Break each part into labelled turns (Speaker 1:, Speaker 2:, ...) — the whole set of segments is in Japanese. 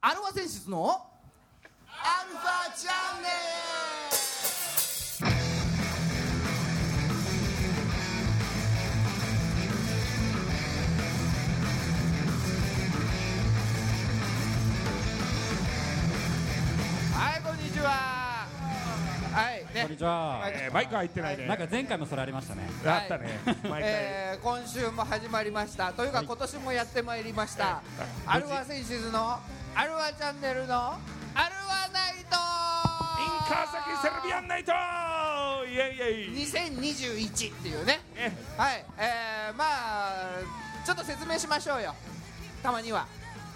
Speaker 1: アルファ選出のアルファチャンネルはいこんにちははいね
Speaker 2: こんにちは。
Speaker 3: えーマイク入ってないね。
Speaker 2: なんか前回もそれありましたね。
Speaker 3: あったね。毎回。
Speaker 1: えー今週も始まりましたというか今年もやってまいりました、
Speaker 3: はい
Speaker 1: アルファ選手のアルファチャンネルのアルファナイト
Speaker 3: イン川崎セルビアンナイトイエイイエイ。
Speaker 1: 2021っていうね
Speaker 3: え
Speaker 1: はいえー、まあちょっと説明しましょうよたまには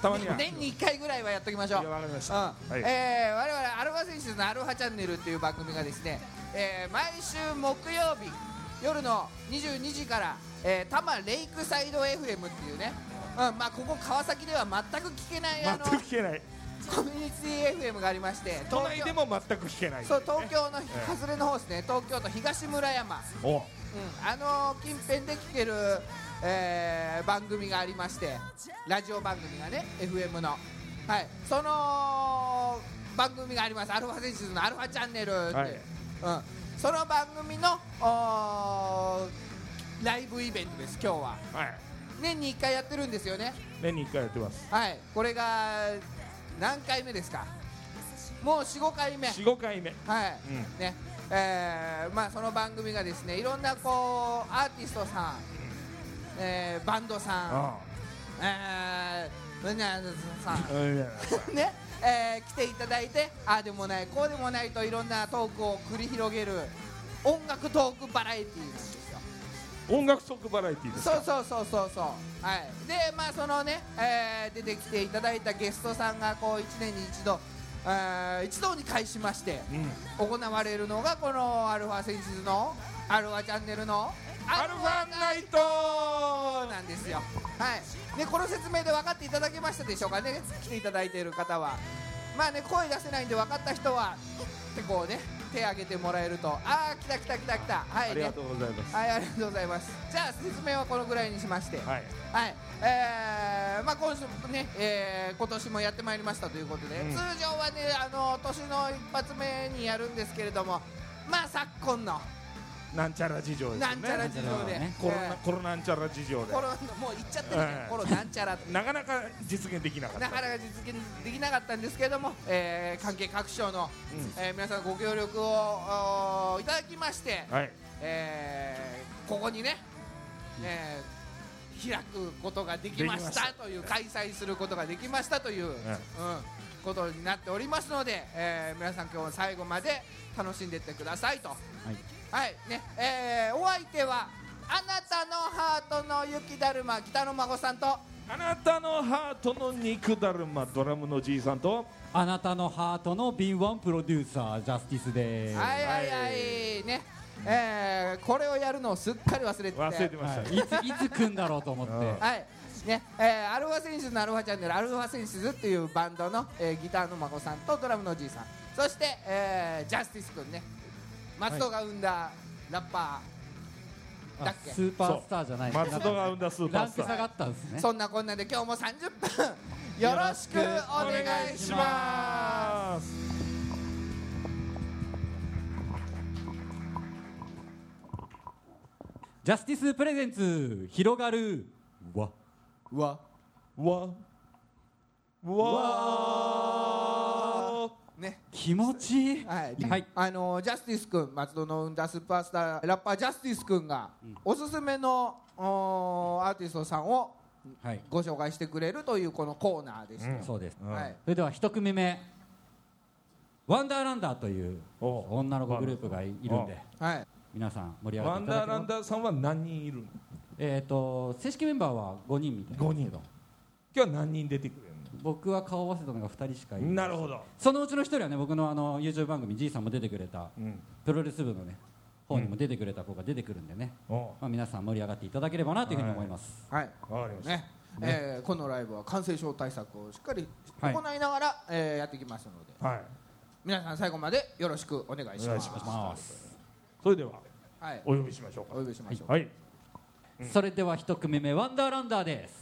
Speaker 3: たまには。
Speaker 1: 年に1回ぐらいはやっときましょう
Speaker 3: わかりまし
Speaker 1: うん
Speaker 3: た。はい。
Speaker 1: えー、我々アルファ選手のアルファチャンネルっていう番組がですね、えー、毎週木曜日夜の22時から、えー、多摩レイクサイド FM っていうね、うんまあ、ここ川崎では全く聞けないあ
Speaker 3: 全
Speaker 1: の
Speaker 3: く聞けない。
Speaker 1: コミュニティ FM がありまして
Speaker 3: 都内でも全く聞けない。
Speaker 1: そう東京の
Speaker 3: え
Speaker 1: 外れの方ですね。東京都東村山、
Speaker 3: お。
Speaker 1: うん、あの近辺で聞ける、えー番組がありましてラジオ番組がね FM の。はい。その番組があります。アルファセンシズのアルファチャンネルって
Speaker 3: はい。
Speaker 1: うん、その番組のライブイベントです今日は。
Speaker 3: はい。
Speaker 1: 年に1回やってるんですよね。
Speaker 3: 年に一回やってます。
Speaker 1: はい。これが何回目ですか？もう45回目。
Speaker 3: 四五回目。
Speaker 1: はい、
Speaker 3: うん。
Speaker 1: ね。えーまあ、その番組がですねいろんなこうアーティストさん、えーバンドさん、
Speaker 3: あ
Speaker 1: えーさ
Speaker 3: ん
Speaker 1: ん、ね。えー来ていただいてああでもないこうでもないといろんなトークを繰り広げる音楽トークバラエティー。なんですよ。
Speaker 3: 音楽トークバラエティーですか？
Speaker 1: そうそうそうそう。そうはい。でまあそのね、えー出てきていただいたゲストさんがこう1年に一度、えー一堂に会しまして、
Speaker 3: うん。
Speaker 1: 行われるのがこのアルファセンシズのアルファチャンネルの
Speaker 3: アルファナイト
Speaker 1: なんですよ。はい。でこの説明で分かっていただけましたでしょうかね。来ていただいている方は。まあね声出せないんで分かった人はってこうね手挙げてもらえると。ああ来た来た来た来た。はい。ね
Speaker 3: ありがとうございます。
Speaker 1: はいありがとうございます。じゃあ説明はこのぐらいにしまして。
Speaker 3: はい。
Speaker 1: はい、えーまあ、今週もね、えー今年もやってまいりましたということで、
Speaker 3: うん。
Speaker 1: 通常はね、あの年の一発目にやるんですけれども、まあ、昨今の
Speaker 3: なんちゃら事情ですね。
Speaker 1: なんちゃら事情で、
Speaker 2: ね
Speaker 3: コロナ
Speaker 1: え
Speaker 3: コロナンチャラ事情で
Speaker 1: ーコ。ロもう言っちゃってるじコロなんちゃら。
Speaker 3: なかなか実現できなかった。
Speaker 1: なかなか実現できなかったんですけれども、えー関係各省の、
Speaker 3: うん
Speaker 1: えー皆さんご協力をおいただきまして、
Speaker 3: はい。
Speaker 1: えーここにね、えー開くことができまし
Speaker 3: た
Speaker 1: という開催することができましたという、うん、ことになっておりますので、えー皆さん今日最後まで楽しんでいってくださいと
Speaker 2: はい。
Speaker 1: はいねえーお相手はあなたのハートの雪だるま北野真さんと
Speaker 3: あなたのハートの肉だるまドラムのじいさんと
Speaker 2: あなたのハートの敏腕プロデューサージャスティスです。
Speaker 1: はいはいはいねえーこれをやるのをすっかり忘れてて
Speaker 3: 忘れてましたね。
Speaker 2: はいいついつ来んだろうと思って。
Speaker 3: うん
Speaker 1: はい。ね、えーアルファセンシズのアルファチャンネルアルファセンシズっていうバンドの、えーギターの孫さんとドラムのおじいさんそして、えージャスティス君ね松戸が生んだラッパーだっけ、
Speaker 2: あスーパースターじゃない。
Speaker 3: 松戸が生んだスーパースター。
Speaker 2: ランク下がったんですね。
Speaker 1: そんなこんなで今日も30分 よろしくお願いします
Speaker 2: ジャスティスプレゼンツ広がるわ。
Speaker 1: うわ
Speaker 3: わわ。
Speaker 1: ね。
Speaker 2: 気持ちいい。
Speaker 1: はい、
Speaker 2: はい。
Speaker 1: あのージャスティス君松戸の生んだスーパースターラッパージャスティス君が、おすすめのおーアーティストさんを
Speaker 2: はい。
Speaker 1: ご紹介してくれるというこのコーナーでした、
Speaker 3: うん。
Speaker 2: そうです。
Speaker 3: うん。
Speaker 1: はい。
Speaker 2: それでは一組目。ワンダーランダーという
Speaker 3: お
Speaker 2: 女の子グループがいいるんで、
Speaker 1: はい。
Speaker 2: 皆さん盛り上が
Speaker 3: ワンダーラ
Speaker 2: っていただければ。
Speaker 3: ンダーさんは何人いるの？
Speaker 2: えっ、と正式メンバーは5人みたいな。
Speaker 3: 5人今日は何人出てくれる
Speaker 2: 僕は顔を合わせたのが2人しかい
Speaker 3: の
Speaker 2: ない。
Speaker 3: なるほど、
Speaker 2: そのうちの1人はね僕のあの YouTube 番組 G さんも出てくれた
Speaker 3: うん、
Speaker 2: プロレス部のね方にも出てくれた子が出てくるんでね、
Speaker 3: お
Speaker 2: まあ、皆さん盛り上がっていただければなというふうに思います、
Speaker 1: はい。
Speaker 3: わかりました、
Speaker 1: ね。えーこのライブは感染症対策をしっかり
Speaker 2: はい。
Speaker 1: 行いながら、えーやっていきますので。
Speaker 3: はい。
Speaker 1: 皆さん最後までよろしくお願いします。
Speaker 3: お願いします。
Speaker 2: ます。
Speaker 3: それでは
Speaker 1: はい、
Speaker 3: お呼びしましょう
Speaker 1: お呼びしましょう、
Speaker 3: かはい
Speaker 2: それでは1組目ワンダーランダーです。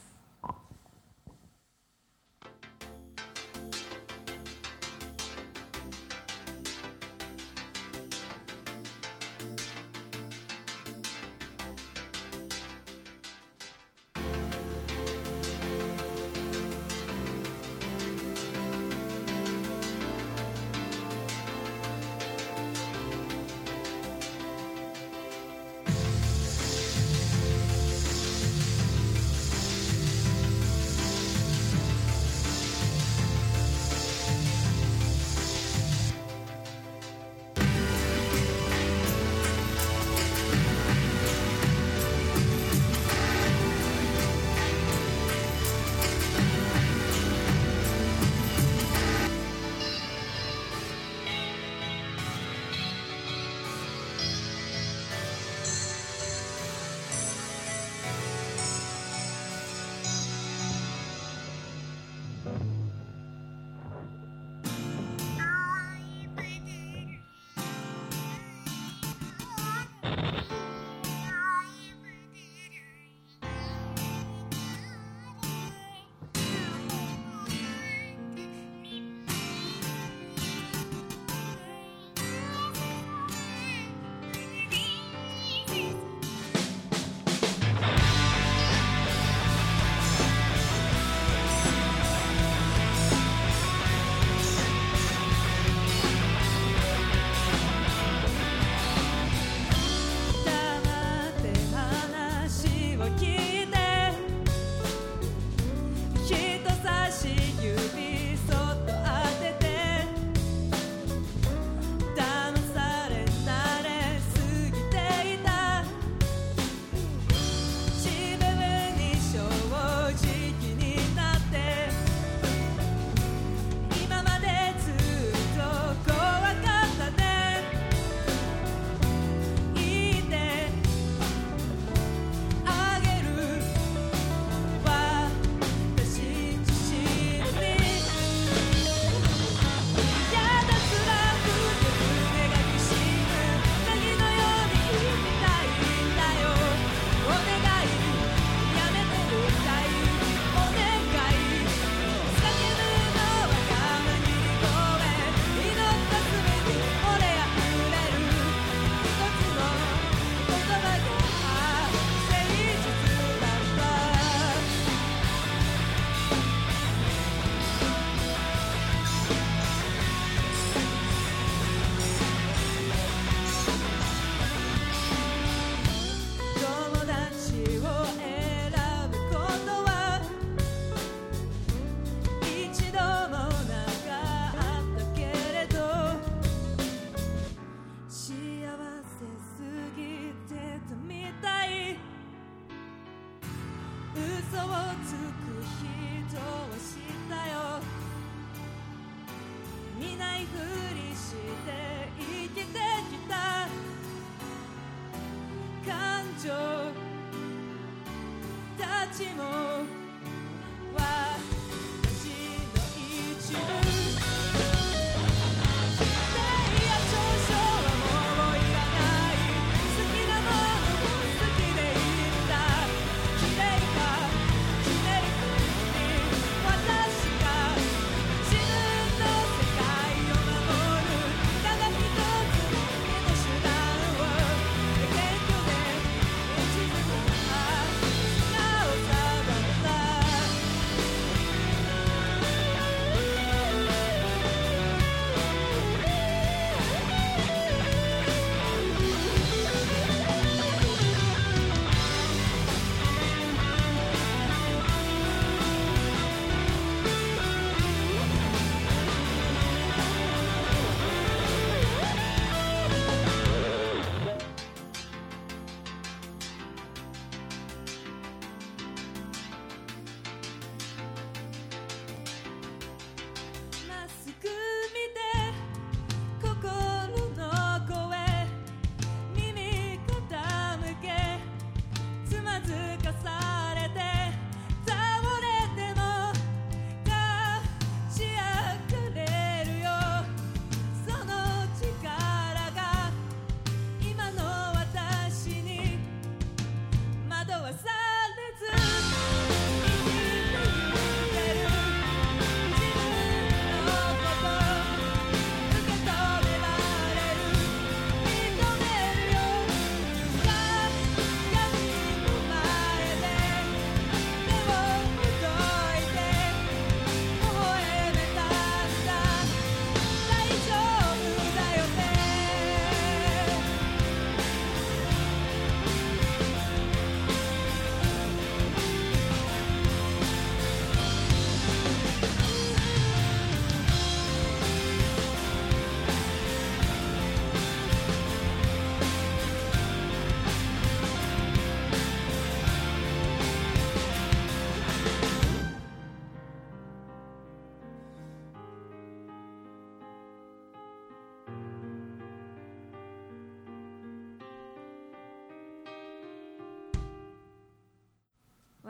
Speaker 4: máximo.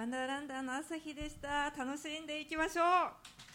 Speaker 4: ワンダーランダーの朝日でした。楽しんでいきましょう。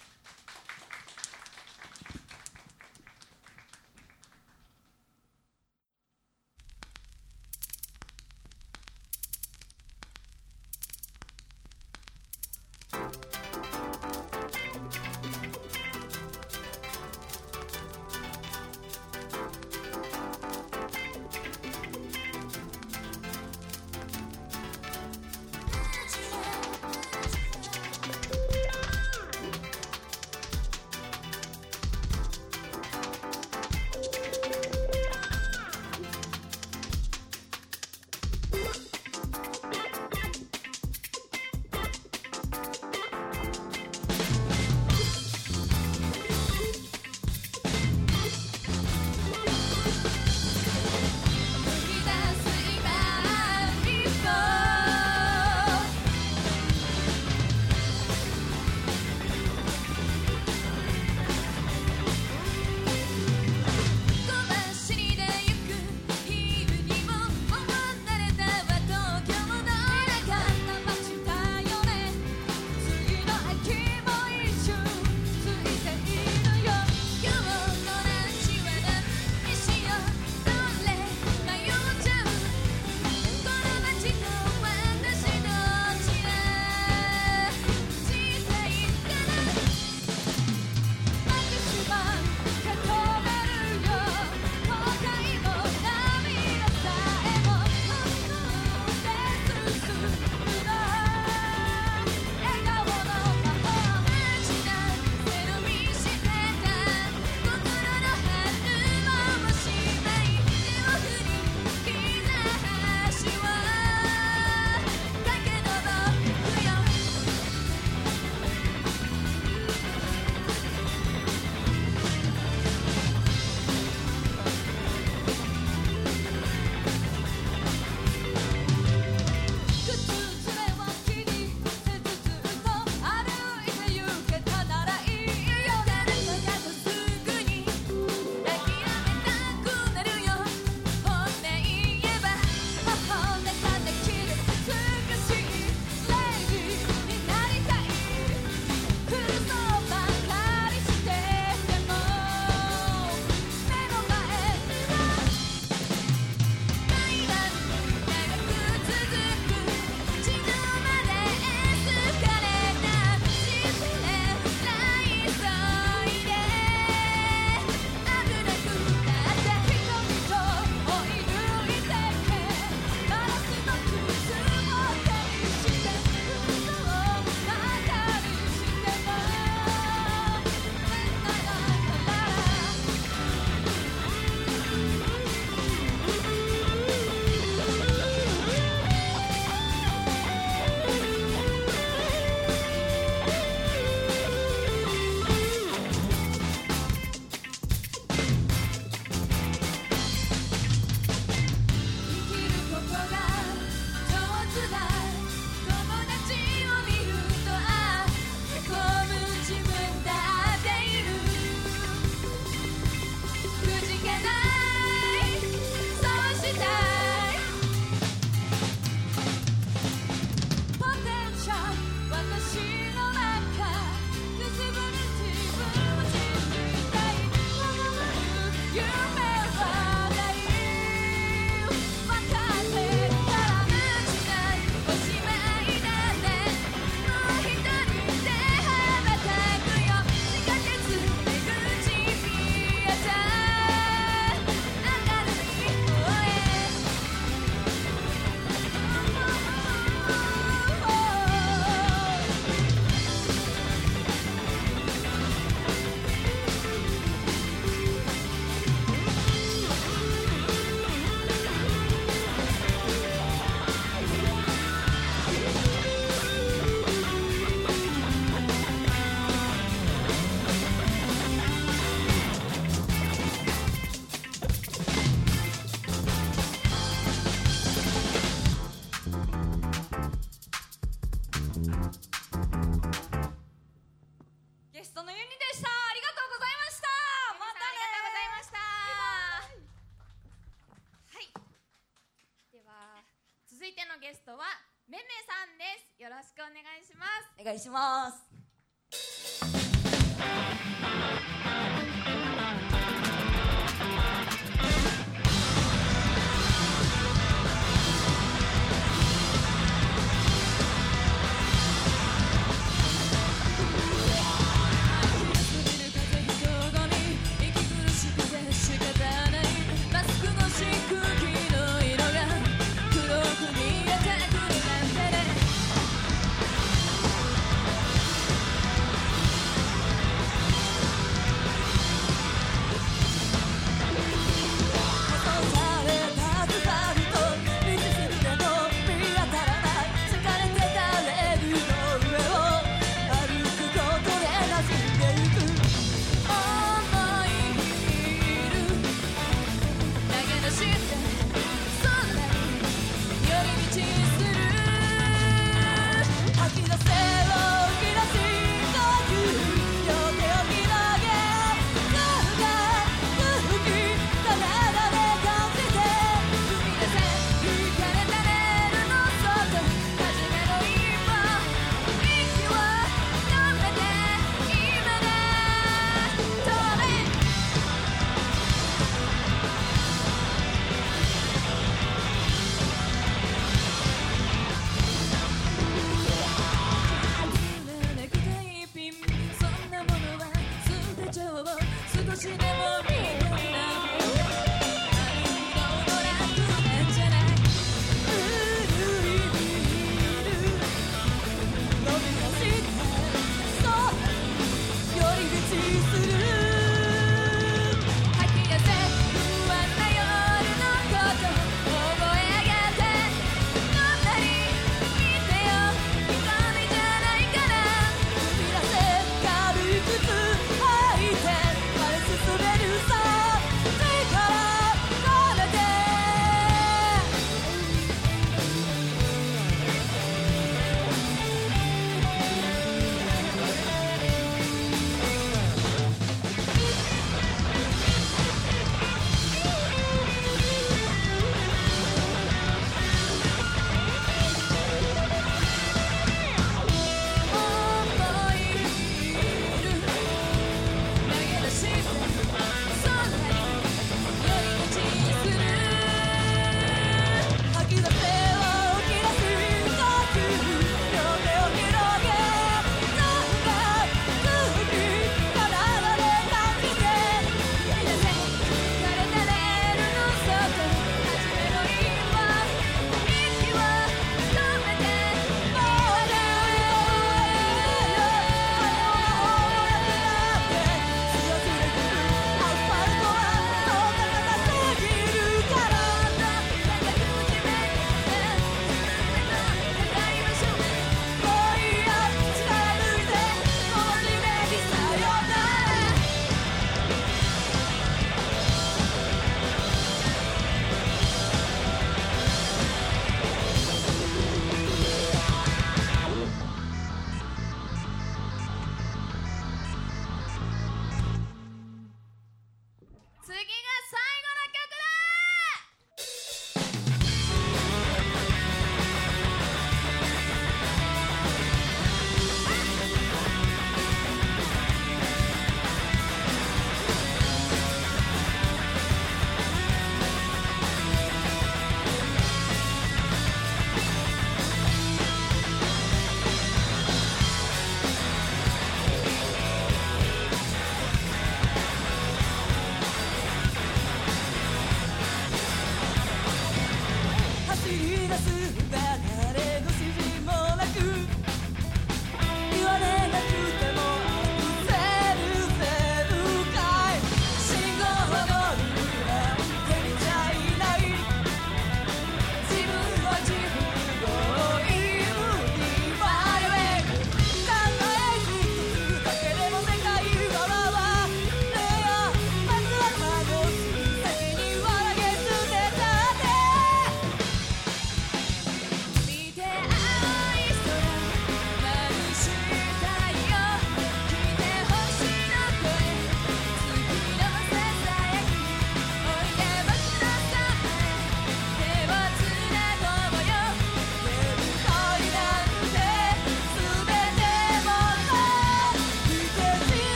Speaker 5: ゲストはめめさんです。よろしくお願いします。
Speaker 6: お願いします。
Speaker 5: shit.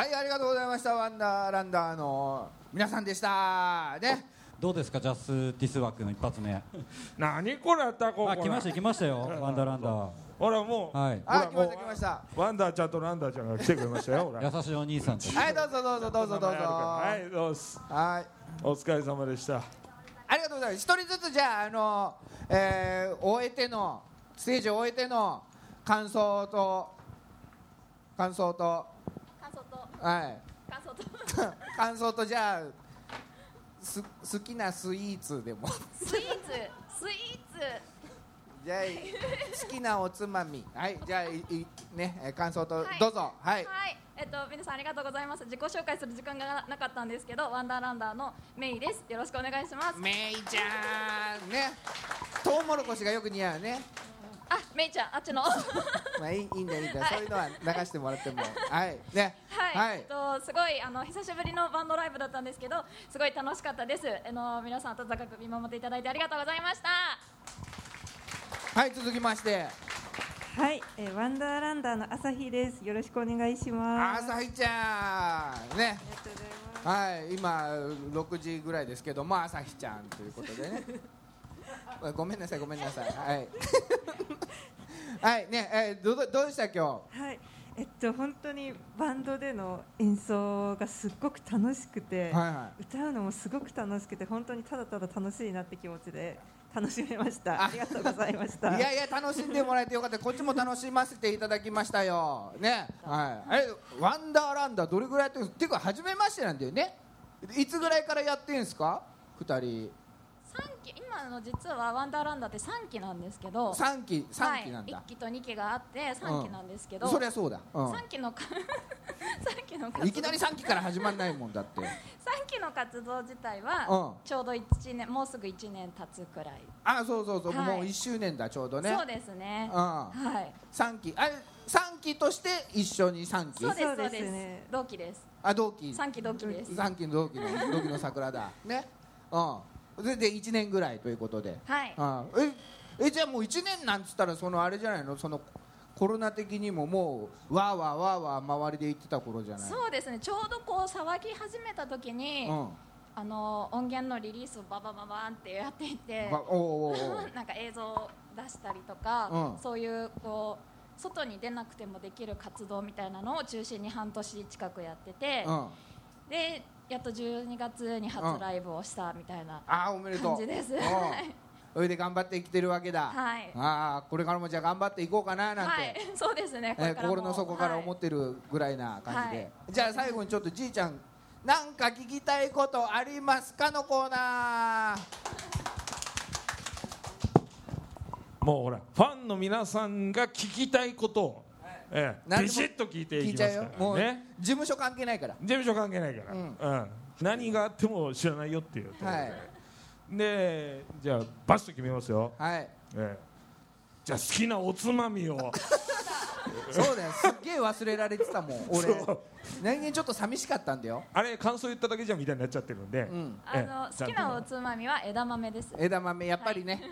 Speaker 1: はいありがとうございました。ワンダーランダーの皆さんでした。ね。
Speaker 2: どうですかジャスティス枠の一発目。
Speaker 3: 何これタコ
Speaker 2: あ来ました来ましたよ。ワンダーランダー。
Speaker 3: ほらもう、
Speaker 2: はい。
Speaker 1: あ来ました来ました。
Speaker 3: ワンダーちゃんとランダーちゃんが来てくれましたよ
Speaker 2: 優しいお兄さんと
Speaker 1: はいどうぞどうぞどうぞどうぞ。
Speaker 3: はいどうぞ。
Speaker 1: はい。
Speaker 3: お疲れ様でした。
Speaker 1: ありがとうございます。一人ずつじゃああのえー終えてのステージを終えての感想と感想とはい。
Speaker 5: 感想と。
Speaker 1: 感想とじゃあす好きなスイーツでも。
Speaker 5: スイーツスイーツ。
Speaker 1: じゃあ好きなおつまみ。はいじゃあいいねえー感想と
Speaker 5: はい。
Speaker 1: どうぞ。はい、
Speaker 5: はい、えっと、皆さんありがとうございます。自己紹介する時間がなかったんですけど、ワンダーランダーのメイです。よろしくお願いします。
Speaker 1: めいちゃん。ね。トウモロコシがよく似合うね
Speaker 5: あ、メイちゃん、あっちの。は
Speaker 1: まあいいいいんだいいんだ、そういうのは流してもらっても。はい。ね。
Speaker 5: い、
Speaker 1: はい。
Speaker 5: えっと、すごい、あの、久しぶりのバンドライブだったんですけど、すごい楽しかったです。あの、皆さん温かく見守っていただいてありがとうございました。
Speaker 1: はい続きまして。
Speaker 4: はい、えーワンダーランダーの朝日です。よろしくお願いします。
Speaker 1: 朝日ちゃん。ね。
Speaker 4: ありがとうございます。
Speaker 1: はい。今6時ぐらいですけども朝日ちゃんということでね ごめんなさいごめんなさい。はい。はいねえーどうどうでした今
Speaker 4: はい、えっと本当にバンドでの演奏がすっごく楽しくて、
Speaker 1: 日はいは
Speaker 4: 歌うのもすごく楽しくて本当にただただ楽しいなって気持ちで楽しめました。
Speaker 1: あ。
Speaker 4: ありがとうございました。
Speaker 1: い いやいや楽しんでもらえてよかった。こっちも楽しませていただきましたよ。ね。はい。あれワンダーランダーどれぐらいやってるんですっていうか初めましてなんだよね。いつぐらいからやってんすか？二人。
Speaker 5: 三期、今の実はワンダーランダーって三期なんですけど。
Speaker 1: 三期三期なんだ、
Speaker 5: はい、一期と二期があって、三期なんですけど。
Speaker 1: そりゃそうだ、うん。
Speaker 5: 三期のか 三期の
Speaker 1: いきなり3期から始まんないもんだって。
Speaker 5: 三期の活動自体
Speaker 1: うん。
Speaker 5: はちょうど一年もうすぐ1年経つくらい、
Speaker 1: あそうそうそう、
Speaker 5: はい。
Speaker 1: もう1周年だちょうどね。
Speaker 5: そうですね、
Speaker 1: うん。
Speaker 5: はい。
Speaker 1: 3期。あれ3期として一緒に3期？
Speaker 5: そうです
Speaker 4: そ
Speaker 5: ううです。す
Speaker 4: ね
Speaker 5: 同期です。
Speaker 1: あ同期。
Speaker 5: 三期同期です。
Speaker 1: 3期の同期の同期の桜だ。ね。うんそれで1年ぐらいということで、
Speaker 5: はい。
Speaker 1: うん、ええじゃあもう1年なんつったらそのあれじゃないの？そのコロナ的にももうわーわーわーわー周りで言ってた頃じゃない？
Speaker 5: そうですね。ちょうどこう騒ぎ始めた時に、
Speaker 1: うん。
Speaker 5: あの音源のリリースをババババーンってやっていて なんか映像を出したりとか、
Speaker 1: うん。
Speaker 5: そういうこう外に出なくてもできる活動みたいなのを中心に半年近くやってて、
Speaker 1: うん。
Speaker 5: でやっと12月に初ライブをしたみたいな、
Speaker 1: あーおめでとう。
Speaker 5: 感じです。
Speaker 1: うん。それで頑張ってきてるわけだ、
Speaker 5: はい。
Speaker 1: ああこれからもじゃあ頑張っていこうかななんて、
Speaker 5: はい、そうですね。こ
Speaker 1: えー心の底から思
Speaker 5: はい。
Speaker 1: ってるぐらいな感じで、
Speaker 5: はい。
Speaker 1: じゃあ最後にちょっとじいちゃんなんか聞きたいことありますかのコーナー。
Speaker 3: もうほらファンの皆さんが聞きたいことを、ええ、ビシッと聞いて
Speaker 1: 聞いちゃう
Speaker 3: いきますか
Speaker 1: よ。もう、
Speaker 3: らね
Speaker 1: 事務所関係ないから。
Speaker 3: 事務所関係ないから、
Speaker 1: うん。
Speaker 3: うん。何があっても知らないよっていうところで、
Speaker 1: はい。
Speaker 3: でじゃあバスと決めますよ、
Speaker 1: はい。
Speaker 3: ええ、じゃあ好きなおつまみを。
Speaker 1: そうだよ。すっげえ忘れられてたもん俺。
Speaker 3: そう。
Speaker 1: 何気ちょっと寂しかったんだよ、
Speaker 3: あれ感想言っただけじゃみたいになっちゃってるんで、
Speaker 1: うん、
Speaker 5: あの
Speaker 3: ええ
Speaker 5: 好きなおつまみは枝豆です。
Speaker 1: 枝豆やっぱりね、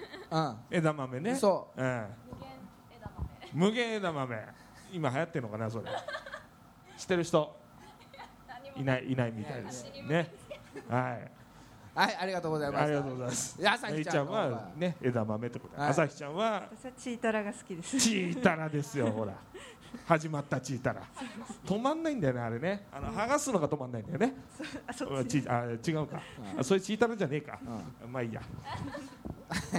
Speaker 3: 枝豆ね、
Speaker 1: そう。
Speaker 3: え
Speaker 5: 無限枝豆。
Speaker 3: え、無限枝豆今流行ってるのかなそれ。知ってる人。いないいないみたいですね。はい
Speaker 1: うんはい。ありがとうございます
Speaker 3: ありがとうございます。
Speaker 1: 朝日ちゃんの
Speaker 3: めいちゃんはね枝豆ってことで、
Speaker 1: はい。
Speaker 3: 朝日ちゃんは？
Speaker 4: 私はチータラが好きです。
Speaker 3: チータラですよほら始まったチータラ止まんないんだよねあれね。あの剥がすのが止まんないんだよね。
Speaker 4: あ、
Speaker 3: 違うか、あそれチータラじゃねえか、まあいいや。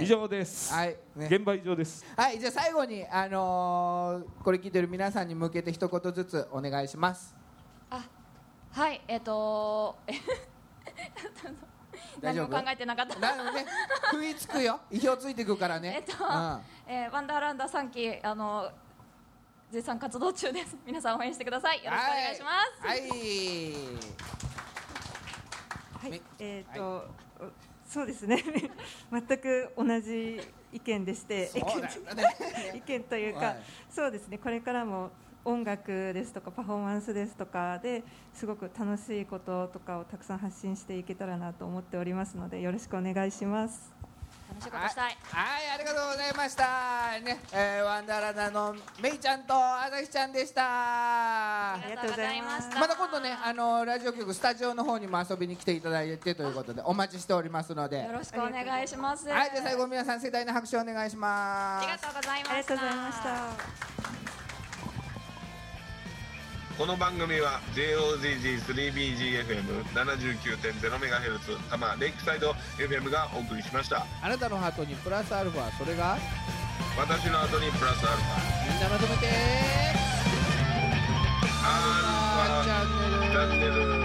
Speaker 3: 以上です、
Speaker 1: はいね。
Speaker 3: 現場以上です。
Speaker 1: はいじゃあ最後にあのーこれ聞いてる皆さんに向けて一言ずつお願いします。
Speaker 5: あ、はい、えっ、と。
Speaker 1: 大丈夫？
Speaker 5: 何も考えてなかった。
Speaker 1: なのね。食いつくよ。意表ついてくからね。
Speaker 5: えっと
Speaker 1: うん。
Speaker 5: えーワンダーランダー3期あの絶賛活動中です。皆さん応援してください。よろしくお願いします。
Speaker 1: はい、はい
Speaker 4: はい
Speaker 1: め、
Speaker 4: えっ、と、おそうですね。全く同じ意見でして、
Speaker 1: ね
Speaker 4: 意見というか、
Speaker 1: はい
Speaker 4: そうですね。これからも音楽ですとかパフォーマンスですとかですごく楽しいこととかをたくさん発信していけたらなと思っておりますのでよろしくお願いします。
Speaker 5: 楽お仕事したい
Speaker 1: はい、ありがとうございました。ね、えー、ワンダーランナーのめいちゃんとあさひちゃんでした。
Speaker 5: ありがとうございました
Speaker 1: また今度ね、あのラジオ局スタジオの方にも遊びに来ていただいてということで、お待ちしておりますので。
Speaker 5: よろしくお願いします
Speaker 1: はい、じゃあ最後皆さん盛大な拍手をお願いします。
Speaker 5: ありがとうございま
Speaker 4: あり
Speaker 5: した
Speaker 4: がとうございました。
Speaker 7: この番組は JOZZ3BGFM79.0MHz 多摩レイクサイド FM がお送りしました。
Speaker 1: あなたのハートにプラスアルファ、それが？
Speaker 7: 私の後にプラスアルファ。
Speaker 1: みんなまとめて。
Speaker 7: アルファチャンネル